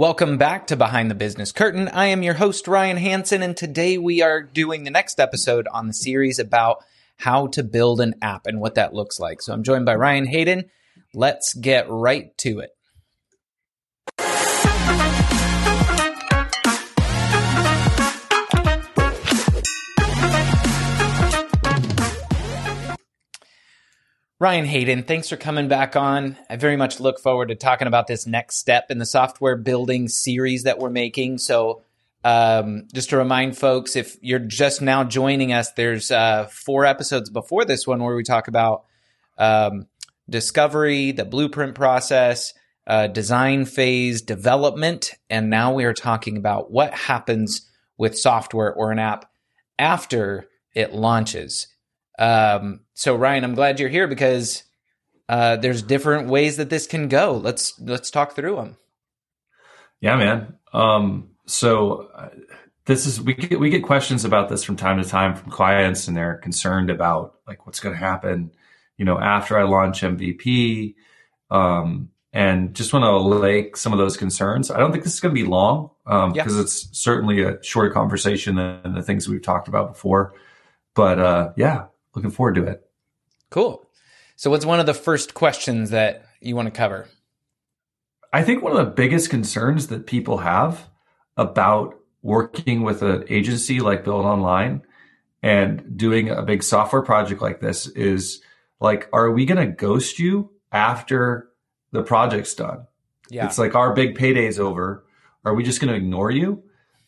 Welcome back to Behind the Business Curtain. I am your host, Ryan Hanson, and today we are doing the next episode on the series about how to build an app and what that looks like. So I'm joined by Ryan Hayden. Let's get right to it. Ryan Hayden, thanks for coming back on. I very much look forward to talking about this next step in the software building series that we're making. So, um, just to remind folks, if you're just now joining us, there's uh, four episodes before this one where we talk about um, discovery, the blueprint process, uh, design phase, development, and now we are talking about what happens with software or an app after it launches. Um, so Ryan, I'm glad you're here because uh, there's different ways that this can go. Let's let's talk through them. Yeah, man. Um, so uh, this is we get we get questions about this from time to time from clients, and they're concerned about like what's going to happen, you know, after I launch MVP. Um, and just want to allay some of those concerns. I don't think this is going to be long because um, yeah. it's certainly a shorter conversation than the things we've talked about before. But uh, yeah, looking forward to it. Cool. So, what's one of the first questions that you want to cover? I think one of the biggest concerns that people have about working with an agency like Build Online and doing a big software project like this is like, are we going to ghost you after the project's done? Yeah. It's like our big payday's over. Are we just going to ignore you?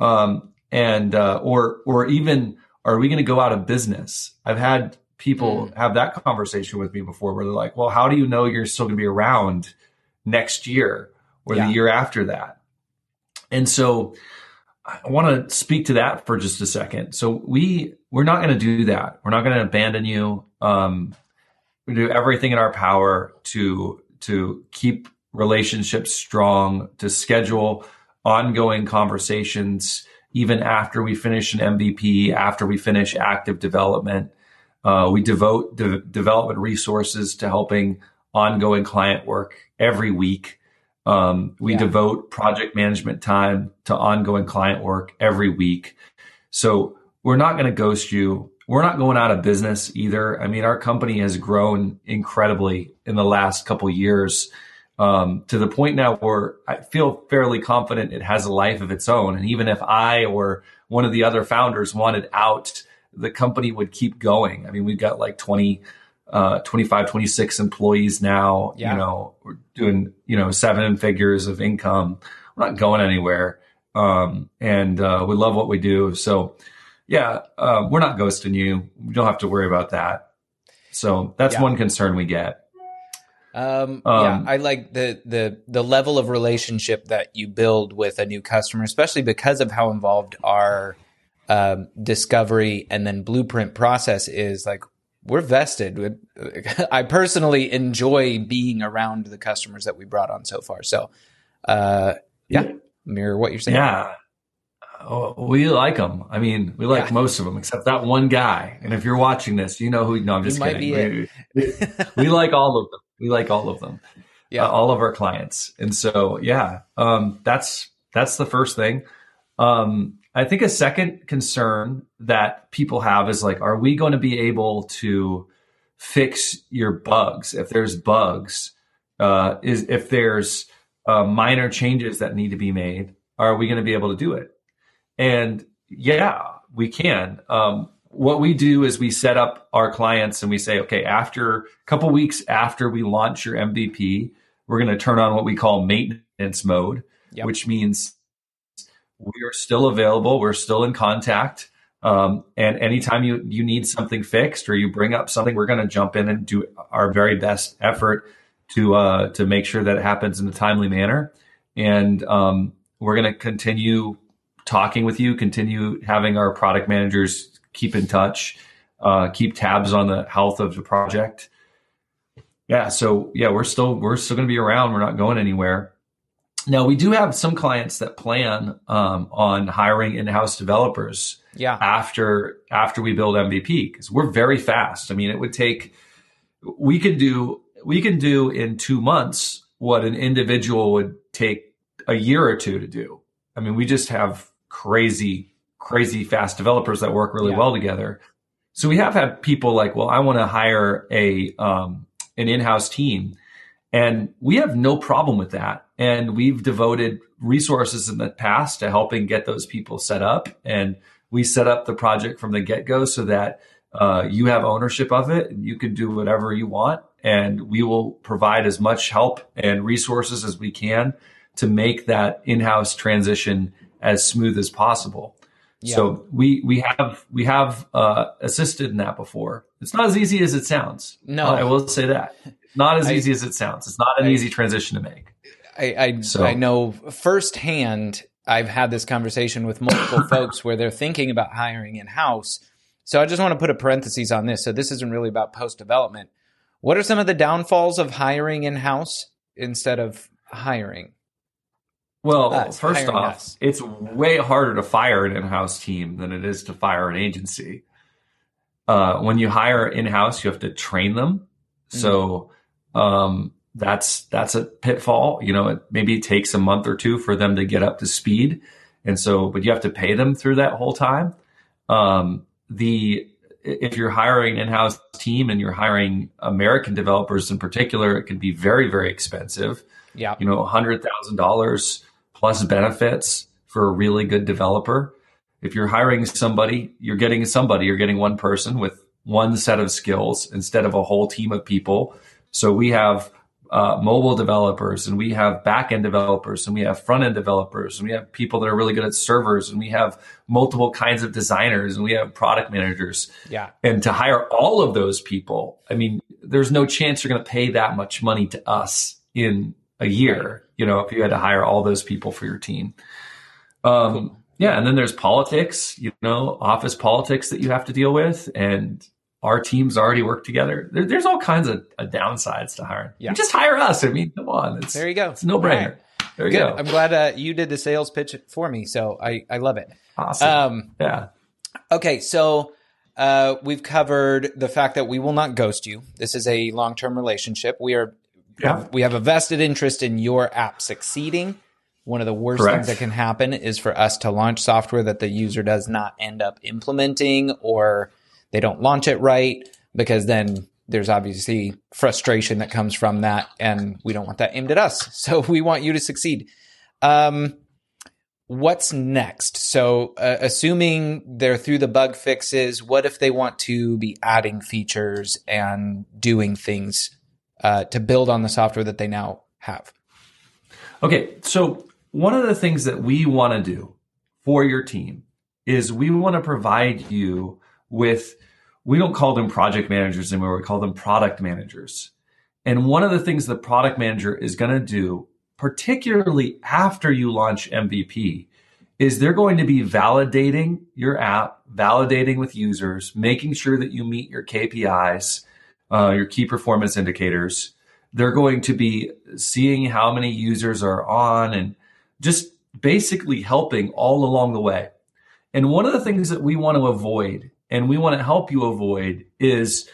Um, and, uh, or, or even, are we going to go out of business? I've had people mm. have that conversation with me before where they're like, well, how do you know you're still going to be around next year or yeah. the year after that? And so I want to speak to that for just a second. So we, we're not going to do that. We're not going to abandon you. Um, we do everything in our power to, to keep relationships strong, to schedule ongoing conversations even after we finish an MVP, after we finish active development. Uh, we devote de- development resources to helping ongoing client work every week. Um, we yeah. devote project management time to ongoing client work every week. So we're not going to ghost you. We're not going out of business either. I mean, our company has grown incredibly in the last couple years um, to the point now where I feel fairly confident it has a life of its own. And even if I or one of the other founders wanted out, the company would keep going. I mean, we've got like 20, uh, 25, 26 employees now, yeah. you know, we're doing, you know, seven figures of income. We're not going anywhere. Um, and, uh, we love what we do. So yeah, uh, we're not ghosting you. We don't have to worry about that. So that's yeah. one concern we get. Um, um, yeah, I like the the the level of relationship that you build with a new customer, especially because of how involved our um, discovery and then blueprint process is. Like we're vested. With, I personally enjoy being around the customers that we brought on so far. So, uh, yeah, mirror what you're saying. Yeah. Oh, we like them. I mean, we like yeah. most of them except that one guy. And if you're watching this, you know who. No, I'm just kidding. We, we, like all of them. We like all of them. Yeah. Uh, all of our clients. And so, yeah, um, that's, that's the first thing. Um, I think a second concern that people have is like, are we going to be able to fix your bugs? If there's bugs, uh, is if there's uh, minor changes that need to be made, are we going to be able to do it? And yeah, we can. Um, what we do is we set up our clients and we say, okay, after a couple weeks after we launch your MVP, we're going to turn on what we call maintenance mode, yep. which means we are still available. We're still in contact. Um, and anytime you, you need something fixed or you bring up something, we're going to jump in and do our very best effort to, uh, to make sure that it happens in a timely manner. And, um, we're going to continue talking with you, continue having our product managers keep in touch, uh, keep tabs on the health of the project. Yeah, so yeah, we're still we're still going to be around. We're not going anywhere. Now we do have some clients that plan um, on hiring in-house developers. Yeah. After after we build MVP, because we're very fast. I mean, it would take we could do we can do in two months what an individual would take a year or two to do. I mean, we just have crazy, crazy fast developers that work really Yeah. well together. So we have had people like, well, I want to hire a um, an in-house team, and we have no problem with that. And we've devoted resources in the past to helping get those people set up, and we set up the project from the get-go so that uh, you have ownership of it and you can do whatever you want, and we will provide as much help and resources as we can to make that in-house transition as smooth as possible. Yeah. So we we have we have uh, assisted in that before. It's not as easy as it sounds. No. I will say that. Not as I- easy as it sounds. It's not an I- easy transition to make. I I, So- I know firsthand. I've had this conversation with multiple folks where they're thinking about hiring in house. So I just want to put a parenthesis on this. So this isn't really about post development. What are some of the downfalls of hiring in house instead of hiring? Well, Us, first off, us. it's way harder to fire an in-house team than it is to fire an agency. Uh, when you hire in-house, you have to train them. So um, that's that's a pitfall. You know, it, maybe takes a month or two for them to get up to speed, and so but you have to pay them through that whole time. Um, the if you're hiring an in-house team and you're hiring American developers in particular, it can be very very expensive Yeah. you know, hundred thousand dollars plus benefits for a really good developer. If you're hiring somebody, you're getting somebody, you're getting one person with one set of skills instead of a whole team of people. So we have uh, mobile developers and we have back end developers and we have front end developers and we have people that are really good at servers and we have multiple kinds of designers and we have product managers. Yeah. And to hire all of those people, I mean, there's no chance you're going to pay that much money to us in a year, you know, if you had to hire all those people for your team. Um, Yeah. And then there's politics, you know, office politics that you have to deal with. And our teams already work together. There, there's all kinds of uh, downsides to hiring. Yeah. Just hire us. I mean, come on. It's, There you go. it's no brainer. There you Good. go. I'm glad uh, you did the sales pitch for me. So I, I love it. awesome. Um, yeah. Okay, so uh, we've covered the fact that we will not ghost you. This is a long term relationship. We are Yeah. we have a vested interest in your app succeeding. One of the worst Correct. things that can happen is for us to launch software that the user does not end up implementing or they don't launch it right because then there's obviously frustration that comes from that and we don't want that aimed at us. So we want you to succeed. Um, what's next? So, uh, assuming they're through the bug fixes, what if they want to be adding features and doing things uh, to build on the software that they now have? Okay, so one of the things that we want to do for your team is we want to provide you with, we don't call them project managers anymore, we call them product managers. And one of the things the product manager is going to do, particularly after you launch MVP, is they're going to be validating your app, validating with users, making sure that you meet your KPIs, uh, your key performance indicators. They're going to be seeing how many users are on and just basically helping all along the way. And one of the things that we want to avoid and we want to help you avoid is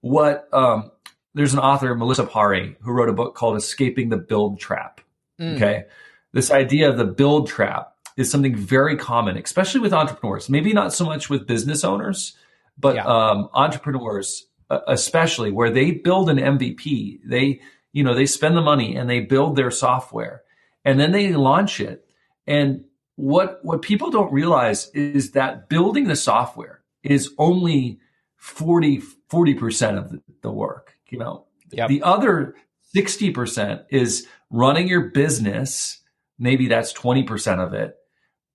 what um, there's an author, Melissa Perri, who wrote a book called Escaping the Build Trap. Mm. Okay. This idea of the build trap is something very common, especially with entrepreneurs. Maybe not so much with business owners, but Yeah. um, entrepreneurs, especially where they build an MVP. They, you know, they spend the money and they build their software and then they launch it. And what, what people don't realize is that building the software is only 40, 40% of the, work, you know, Yep. the other 60% is running your business. Maybe that's 20% of it.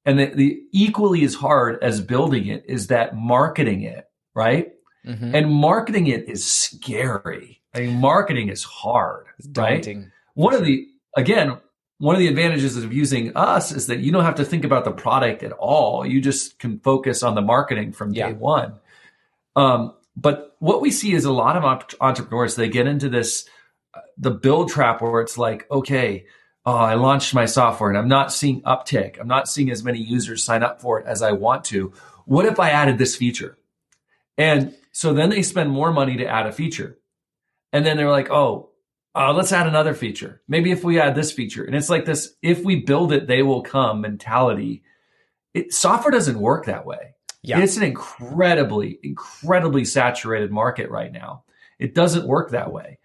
And the, the equally as hard as building it is that marketing it, right? Mhm. And marketing it is scary. I mean, marketing is hard, It's right? One of the, again, one of the advantages of using us is that you don't have to think about the product at all. You just can focus on the marketing from Yeah. day one. Um, but what we see is a lot of op- entrepreneurs, they get into this, uh, the build trap where it's like, okay, oh, I launched my software and I'm not seeing uptick. I'm not seeing as many users sign up for it as I want to. What if I added this feature? And so then they spend more money to add a feature. And then they're like, oh, uh, let's add another feature. Maybe if we add this feature, and it's like this: if we build it, they will come mentality. It, software doesn't work that way. Yeah. It's an incredibly, incredibly saturated market right now. It doesn't work that way.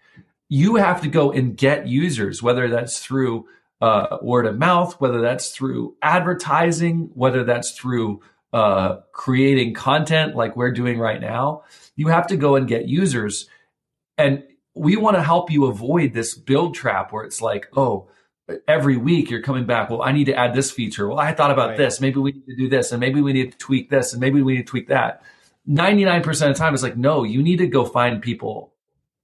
You have to go and get users, whether that's through uh, word of mouth, whether that's through advertising, whether that's through uh, creating content like we're doing right now. You have to go and get users. And we want to help you avoid this build trap where it's like, oh, every week you're coming back. Well, I need to add this feature. Well, I thought about Right. this. Maybe we need to do this, and maybe we need to tweak this, and maybe we need to tweak that. 99% of the time, it's like, no, you need to go find people,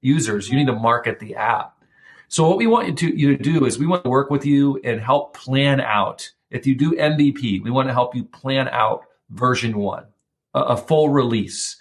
users. You need to market the app. So what we want you to, you to do is we want to work with you and help plan out. If you do MVP, we want to help you plan out version one, a, a full release,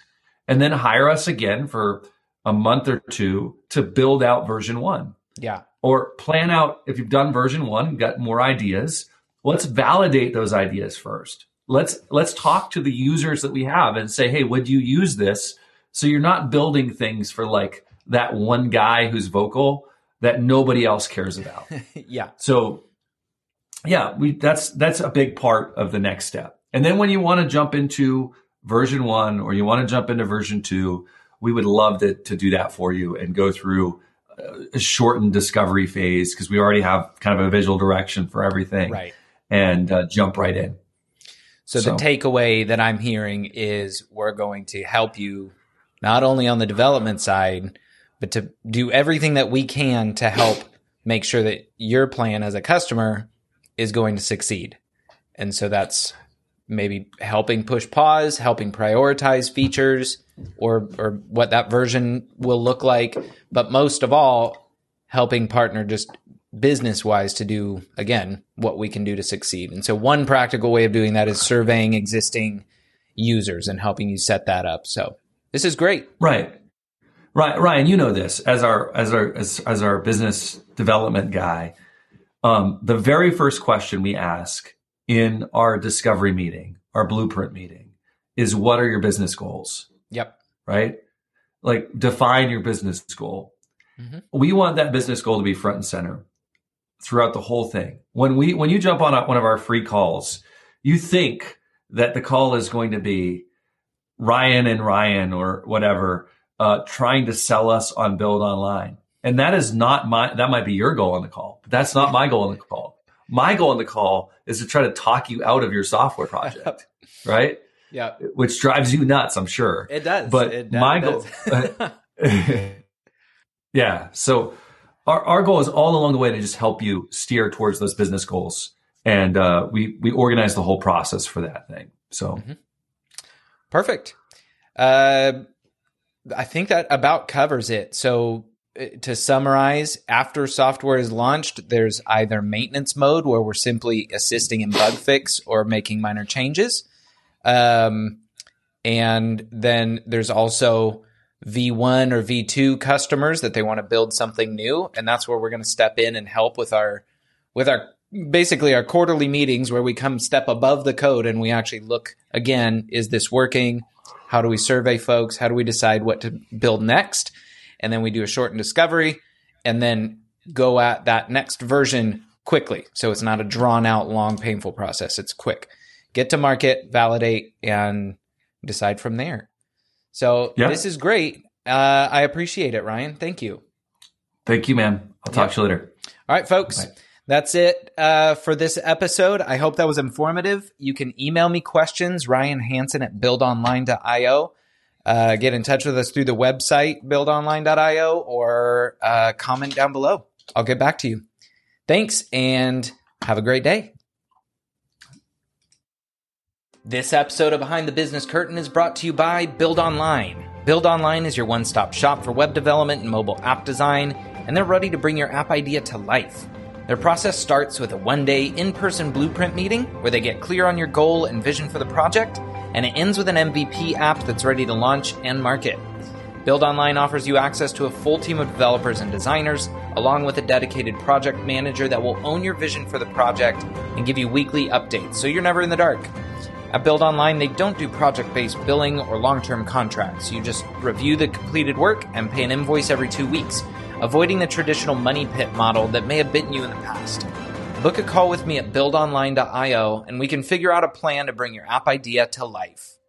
and then hire us again for a month or two to build out version one Yeah. or plan out if you've done version one, got more ideas. Let's validate those ideas first. Let's let's talk to the users that we have and say, hey, would you use this? So you're not building things for like that one guy who's vocal that nobody else cares about. yeah. So yeah, we that's that's a big part of the next step. And then when you want to jump into version 1 or you want to jump into version 2, we would love to to do that for you and go through a shortened discovery phase because we already have kind of a visual direction for everything Right. and uh, jump right in. So, So- the takeaway that I'm hearing is we're going to help you not only on the development side, but to do everything that we can to help make sure that your plan as a customer is going to succeed. And so that's maybe helping push pause, helping prioritize features or or what that version will look like, but most of all helping partner just business wise to do again what we can do to succeed. And so one practical way of doing that is surveying existing users and helping you set that up. So this is great. Right. Right, Ryan, you know this as our as our as, as our business development guy. Um, the very first question we ask in our discovery meeting, our blueprint meeting, is what are your business goals? Yep. Right? Like define your business goal. Mhm. We want that business goal to be front and center throughout the whole thing. When we when you jump on a, one of our free calls, you think that the call is going to be Ryan and Ryan or whatever uh, trying to sell us on Build Online, and that is not my. That might be your goal on the call, but that's not my goal on the call. My goal on the call is to try to talk you out of your software project, right? Yeah. Which drives you nuts, I'm sure. It does. But It my goal. yeah. So our, our goal is all along the way to just help you steer towards those business goals. And uh, we we organize the whole process for that thing. So Perfect. Uh, I think that about covers it. So, to summarize, after software is launched, there's either maintenance mode where we're simply assisting in bug fix or making minor changes. Um, and then there's also V1 or V2 customers that they want to build something new. And that's where we're going to step in and help with our, with our, basically our quarterly meetings where we come step above the code and we actually look again, is this working? How do we survey folks? How do we decide what to build next? And then we do a shortened discovery and then go at that next version quickly. So it's not a drawn out, long, painful process. It's quick. Get to market, validate, and decide from there. So Yeah. this is great. Uh, I appreciate it, Ryan. Thank you. thank you, man. I'll talk Yep. to you later. All right, folks. Bye. That's it uh, for this episode. I hope that was informative. You can email me questions, Ryan Hansen at buildonline.io. Uh, get in touch with us through the website, buildonline.io, or uh, comment down below. I'll get back to you. Thanks and have a great day. This episode of Behind the Business Curtain is brought to you by Build Online. Build Online is your one stop shop for web development and mobile app design, and they're ready to bring your app idea to life. Their process starts with a one day in person blueprint meeting where they get clear on your goal and vision for the project, and it ends with an MVP app that's ready to launch and market. Build Online offers you access to a full team of developers and designers, along with a dedicated project manager that will own your vision for the project and give you weekly updates so you're never in the dark. At Build Online, they don't do project based billing or long term contracts. You just review the completed work and pay an invoice every two weeks. avoiding the traditional money pit model that may have bitten you in the past. Book a call with me at buildonline.io and we can figure out a plan to bring your app idea to life.